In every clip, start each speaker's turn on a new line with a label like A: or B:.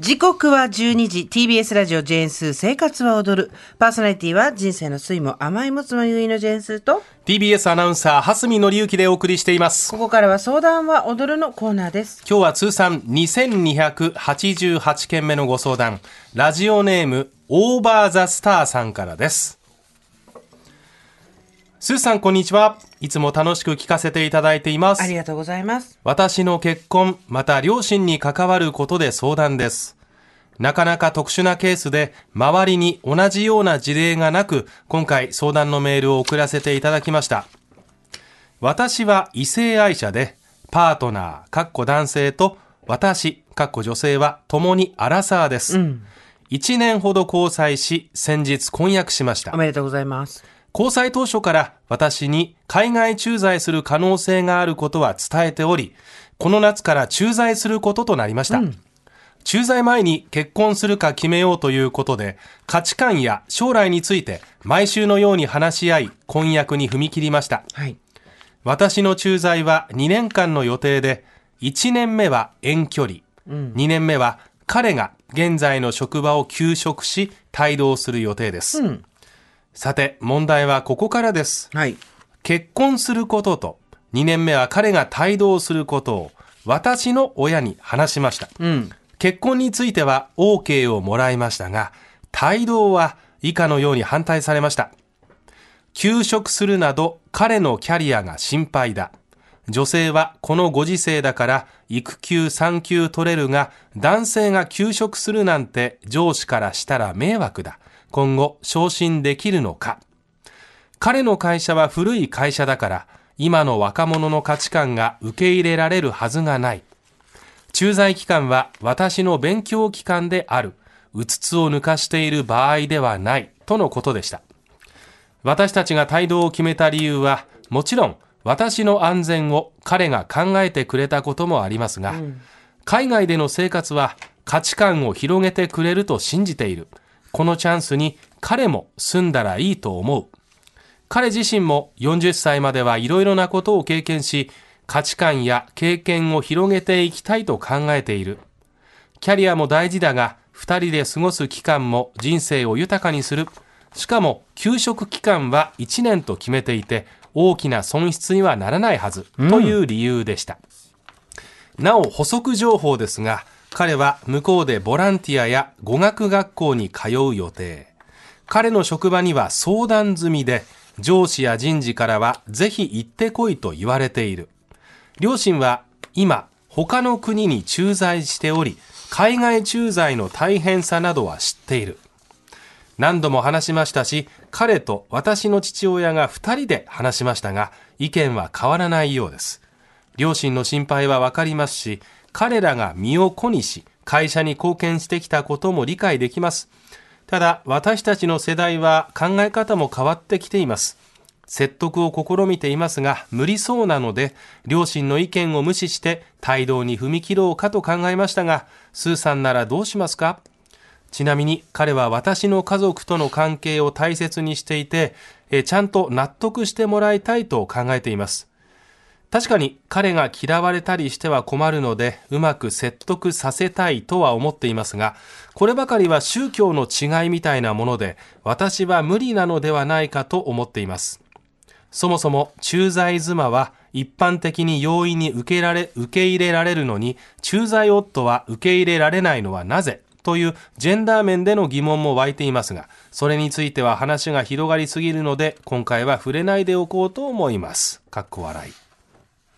A: 時刻は12時 TBS ラジオジェーンスー生活は踊る。パーソナリティは人生の酸いも甘いもつもゆいのジェーンスーと。
B: TBS アナウンサー蓮見紀之でお送りしています。
A: ここからは相談は踊るのコーナーです。
B: 今日は通算2288件目のご相談。ラジオネームオーバーザスターさんからですスーさんこんにちは。いつも楽しく聞かせていただいています。
A: ありがとうございます。
B: 私の結婚また両親に関わることで相談です。なかなか特殊なケースで周りに同じような事例がなく今回相談のメールを送らせていただきました。私は異性愛者でパートナーかっこ男性と私かっこ女性は共にアラサーです、
A: うん。
B: 1年ほど交際し先日婚約しました。
A: おめでとうございます
B: 交際当初から私に海外駐在する可能性があることは伝えており、この夏から駐在することとなりました。駐在前に結婚するか決めようということで、価値観や将来について毎週のように話し合い、婚約に踏み切りました。
A: はい
B: 私の駐在は2年間の予定で、1年目は遠距離、2年目は彼が現在の職場を休職し帯同する予定です。
A: うん
B: さて、問題はここからです。
A: はい
B: 結婚することと、2年目は彼が帯同することを私の親に話しました。
A: うん
B: 結婚については OK をもらいましたが、帯同は以下のように反対されました。休職するなど彼のキャリアが心配だ。女性はこのご時世だから育休産休取れるが男性が休職するなんて上司からしたら迷惑だ。今後昇進できるのか。彼の会社は古い会社だから今の若者の価値観が受け入れられるはずがない。駐在期間は私の勉強期間である。うつつを抜かしている場合ではない。とのことでした。私たちが帯同を決めた理由は、もちろん私の安全を彼が考えてくれたこともありますが、海外での生活は価値観を広げてくれると信じている。このチャンスに彼も住んだらいいと思う。彼自身も40歳まではいろいろなことを経験し、価値観や経験を広げていきたいと考えている。キャリアも大事だが、二人で過ごす期間も人生を豊かにする。しかも、休職期間は1年と決めていて、大きな損失にはならないはず、という理由でした。なお、補足情報ですが、彼は向こうでボランティアや語学学校に通う予定。彼の職場には相談済みで、上司や人事からはぜひ行ってこいと言われている。両親は今、他の国に駐在しており、海外駐在の大変さなどは知っている。何度も話しましたし、彼と私の父親が二人で話しましたが、意見は変わらないようです。両親の心配はわかりますし、彼らが身を粉にし、会社に貢献してきたことも理解できます。ただ、私たちの世代は考え方も変わってきています。説得を試みていますが、無理そうなので、両親の意見を無視して帯同に踏み切ろうかと考えましたが、スーさんならどうしますか？ちなみに彼は私の家族との関係を大切にしていて、えちゃんと納得してもらいたいと考えています。確かに彼が嫌われたりしては困るので、うまく説得させたいとは思っていますが、こればかりは宗教の違いみたいなもので、私は無理なのではないかと思っています。そもそも駐在妻は一般的に容易に受けられ受け入れられるのに、駐在夫は受け入れられないのはなぜというジェンダー面での疑問も湧いていますが、それについては話が広がりすぎるので、今回は触れないでおこうと思います。かっこ笑い。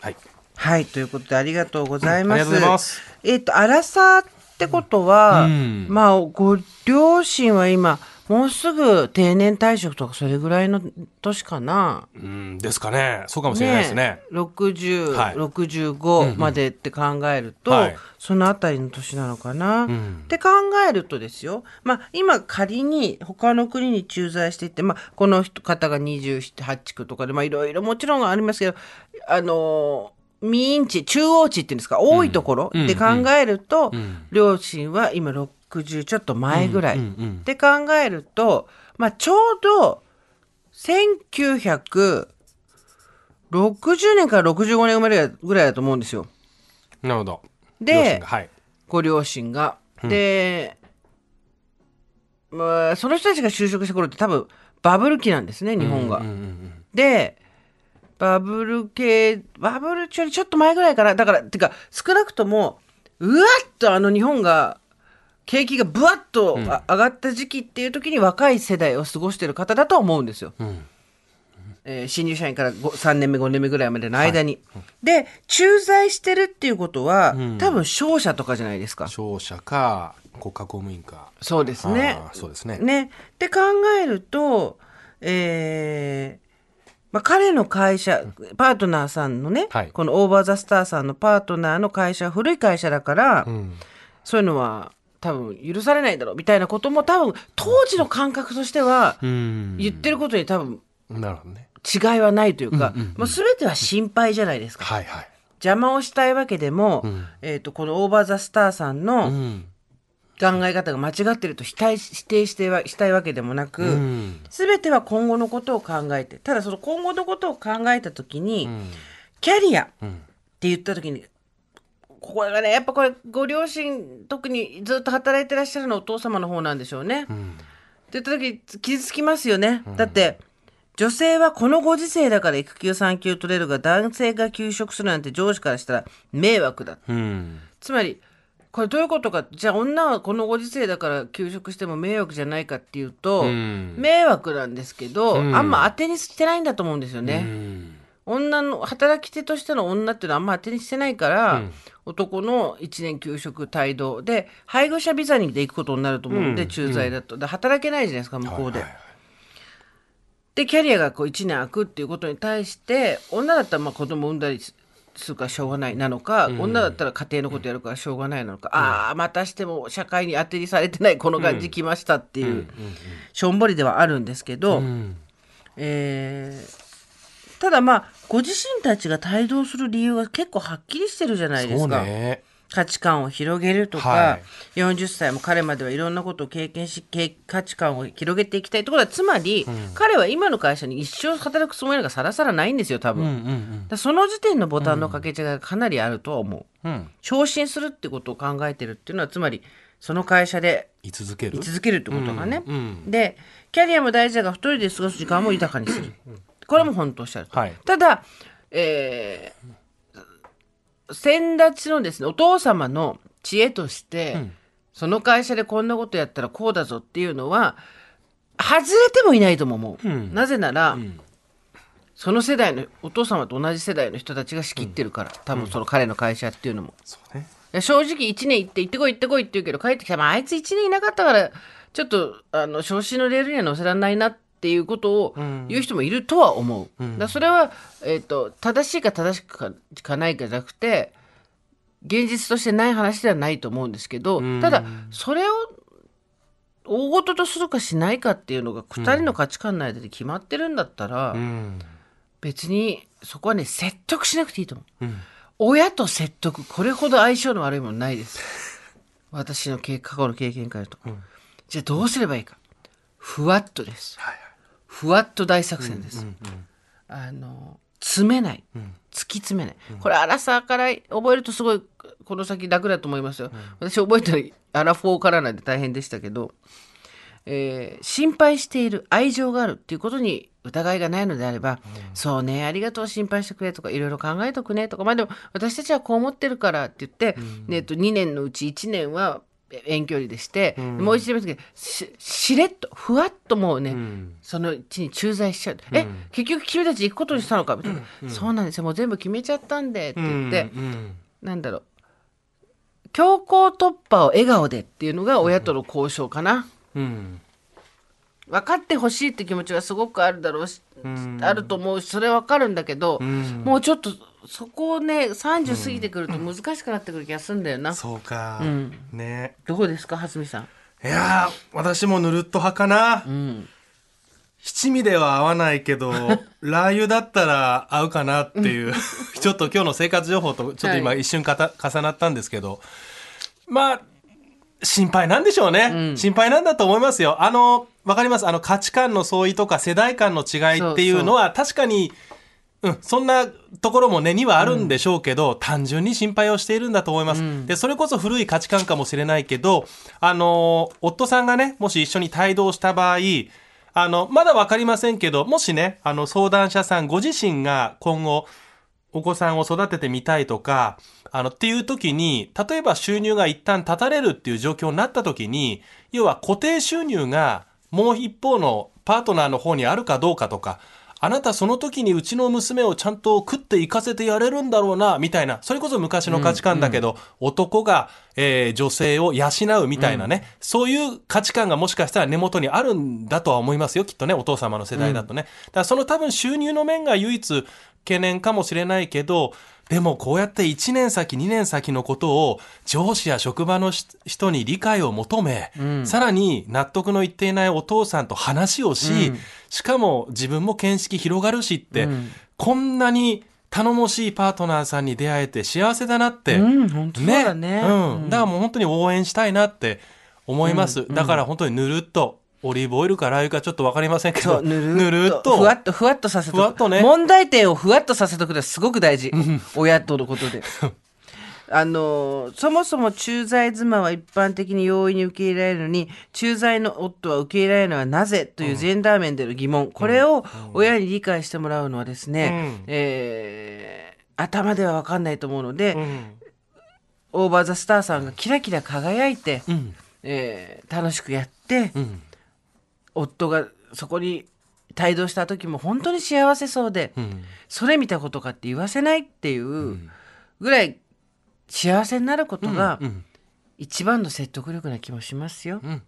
B: はい。
A: はいということでありがとうございます、
B: うございます。
A: えっ、とアラサーってことは、
B: うん。
A: まあご両親は今もうすぐ定年退職とかそれぐらいの年かな。
B: うん、ですかね。そうかもしれないですね。
A: 60、
B: はい。
A: 65までって考えると、
B: はい。
A: そのあたりの年なのかな、
B: ん
A: って考えるとですよ、まあ、今仮に他の国に駐在していて、まあ、この人方が28地区とかでまあいろいろもちろんありますけどあの民地中央値っていうんですか多いところ
B: うん
A: で考えると、
B: ん
A: 両親は今60ちょっと前ぐらい、
B: うんうんうん
A: って考えると、まあ、ちょうど1960年から65年生まれぐらいだと思うんですよ。
B: なるほど。
A: で
B: はい。
A: ご両親がで、まあ、その人たちが就職した頃って多分バブル期なんですね日本が。
B: うんうん
A: でバブル系バブル中よりちょっと前ぐらいかなだからてか少なくともうわっとあの日本が景気がぶわっとあ上がった時期っていう時に若い世代を過ごしてる方だとは思うんですよ。
B: うん。
A: えー新入社員からご3年目5年目ぐらいまでの間に。で駐在してるっていうことは、
B: ん。
A: 多分商社とかじゃないですか。
B: 商社か国家公務員か。
A: そうですね。
B: そうですね。
A: ね。って考えると、えーまあ、彼の会社、パートナーさんのね、
B: はい。
A: このオーバーザスターさんのパートナーの会社は古い会社だから、
B: うん。
A: そういうのは多分許されないだろうみたいなことも多分当時の感覚としては
B: うん。
A: 言ってることに多分
B: なるほどね。
A: 違いはないというか、もう全ては心配じゃないですか。
B: はいはい。
A: 邪魔をしたいわけでも、
B: ん。
A: えー、とこのオーバーザスターさん
B: う
A: の
B: ん。
A: 考え方が間違ってると否定否定してはしたいわけでもなく、
B: うん。
A: 全ては今後のことを考えてただその今後のことを考えた時に、
B: うん。
A: キャリアって
B: うん
A: 言った時にこれがねやっぱこれご両親特にずっと働いてらっしゃるのはお父様の方なんでしょうね。
B: うん
A: って言った時傷つきますよね。だって女性はこのご時世だから育休産休取れるが男性が休職するなんて上司からしたら迷惑だ。
B: うん
A: つまりこれどういうことかじゃあ女はこのご時世だから休職しても迷惑じゃないかっていうと、
B: うん
A: 迷惑なんですけど、
B: うん
A: あんま当てにしてないんだと思うんですよ
B: う
A: ね。
B: ん
A: 女の働き手としての女っていうのはあんま当てにしてないから、
B: うん。
A: 男の1年休職帯同で配偶者ビザにで行くことになると思うんで、
B: うん。
A: 駐在だと。で働けないじゃないですか向こうで。
B: はい。はい
A: で。キャリアがこう1年空くっていうことに対して女だったらまあ子供産んだりするからしょうがないなのか、女だったら家庭のことやるからしょうがないなのか、ああまたしても社会に当てにされてないこの感じ来ましたっていう、しょんぼりではあるんですけど、
B: うん。
A: えーただまあご自身たちが帯同する理由が結構はっきりしてるじゃないですか。
B: ね。
A: 価値観を広げるとか、
B: はい。
A: 40歳も彼まではいろんなことを経験しけ価値観を広げていきたいところはつまり、彼は今の会社に一生働くつもりなんかさらさらないんですよ多分、
B: うんう
A: だか
B: ん
A: らその時点のボタンの掛け違いがかなりあるとは思う。
B: うん。うん
A: 昇進するってことを考えてるっていうのはつまりその会社で
B: 居続ける？
A: 居続けるってことがね、
B: うんうん。
A: でキャリアも大事だが一人で過ごす時間も豊かにするこれも本当おっしゃると、
B: はい。
A: ただ、えー先立ちのですねお父様の知恵として、
B: ん。
A: その会社でこんなことやったらこうだぞっていうのは外れてもいないとも思う、
B: うん。
A: なぜなら、
B: ん。
A: その世代のお父様と同じ世代の人たちが仕切ってるから、多分その彼の会社っていうのも。
B: ね。
A: 正直1年行って行ってこい行ってこいって言うけど帰ってきた。ら、まあ、あいつ1年いなかったからちょっとあの昇進のレールには乗せられないなっていうことを言う人もいるとは思う。だからそれは、えー、と正しいか正しくかかないかじゃなくて現実としてない話ではないと思うんですけど、
B: ん。
A: ただそれを大事とするかしないかっていうのが2人の価値観の間で決まってるんだったら、
B: うん。
A: 別にそこはね説得しなくていいと思う。
B: うん。
A: 親と説得これほど相性の悪いものないです。私の経過去の経験からと、じゃあどうすればいいか。ふわっとです。
B: はい
A: ふわっと大作戦です、
B: うんうん
A: あの詰めない、
B: ん。
A: 突き詰めない、これアラサーから覚えるとすごいこの先楽だと思いますよ、私覚えたらアラフォーからなんで大変でしたけど、えー心配している愛情があるっていうことに疑いがないのであれば、そうねありがとう心配してくれとかいろいろ考えとくねとか。まあでも私たちはこう思ってるからって言って、ねえっと、2年のうち1年は遠距離でして、もう一年目ですけどししれっとふわっともうね、
B: うん。
A: その地に駐在しちゃう。え、結局君たち行くことにしたのかみたいな、そうなんですよ。もう全部決めちゃったんでって言って、
B: うん。
A: なんだろう。強行突破を笑顔でっていうのが親との交渉かな。
B: うん
A: 分かってほしいって気持ちはすごくあるだろうし、
B: ん。
A: あると思うし、それは分かるんだけど、
B: ん。
A: もうちょっとそこをね、30過ぎてくると難しくなってくる気がするんだよな。
B: そうか。
A: ん。
B: ね。
A: どうですか、蓮見さん？
B: いやー私もぬるっと派かな。
A: うん。
B: 七味では合わないけど ラー油だったら合うかなっていう。ちょっと今日の生活情報とちょっと今
A: はい。
B: 一瞬かた重なったんですけど。まあ心配なんでしょうね、心配なんだと思いますよ。あのわかります？あの価値観の相違とか世代間の違いっていうのは確かにうん、そんなところも根にはあるんでしょうけど、単純に心配をしているんだと思います。
A: うん。
B: で、それこそ古い価値観かもしれないけど、あのー夫さんがね、もし一緒に帯同した場合、あの、まだわかりませんけど、もしね、あの、相談者さんご自身が今後、お子さんを育ててみたいとか、あの、っていう時に、例えば収入が一旦断たれるっていう状況になった時に、要は固定収入がもう一方のパートナーの方にあるかどうかとか、あなたその時にうちの娘をちゃんと食っていかせてやれるんだろうな、みたいな、それこそ昔の価値観だけど、男が、えー女性を養うみたいなね、そういう価値観がもしかしたら根元にあるんだとは思いますよ、きっとね、お父様の世代だとね。だからその多分収入の面が唯一懸念かもしれないけど、でもこうやって1年先、2年先のことを上司や職場のし人に理解を求め、
A: うん
B: さらに納得のいっていないお父さんと話をし、
A: うん
B: しかも自分も見識広がるしって、
A: うん
B: こんなに頼もしいパートナーさんに出会えて幸せだなって、
A: うん、本当だね。
B: うん。だからもう本当に応援したいなって思います。
A: うん
B: だから本当にぬるっと、オリーブオイルかラー油かちょっとわかりませんけど、
A: ぬるっと。ふわっと、ふわっとさせとく。
B: ふわっとね
A: 問題点をふわっとさせとくのはすごく大事。親とのことで。あのそもそも駐在妻は一般的に容易に受け入れられるのに駐在の夫は受け入れられるのはなぜというジェンダー面での疑問、これを親に理解してもらうのはですね、
B: うん
A: えー頭では分かんないと思うので、
B: うん。
A: オーバー・ザ・スターさんがキラキラ輝いて、
B: うん。
A: えー楽しくやって、
B: うん。
A: 夫がそこに帯同した時も本当に幸せそうで、
B: うん。
A: それ見たことかって言わせないっていうぐらい幸せになることが
B: うん。
A: 一番の説得力な気もしますよ。
B: うん。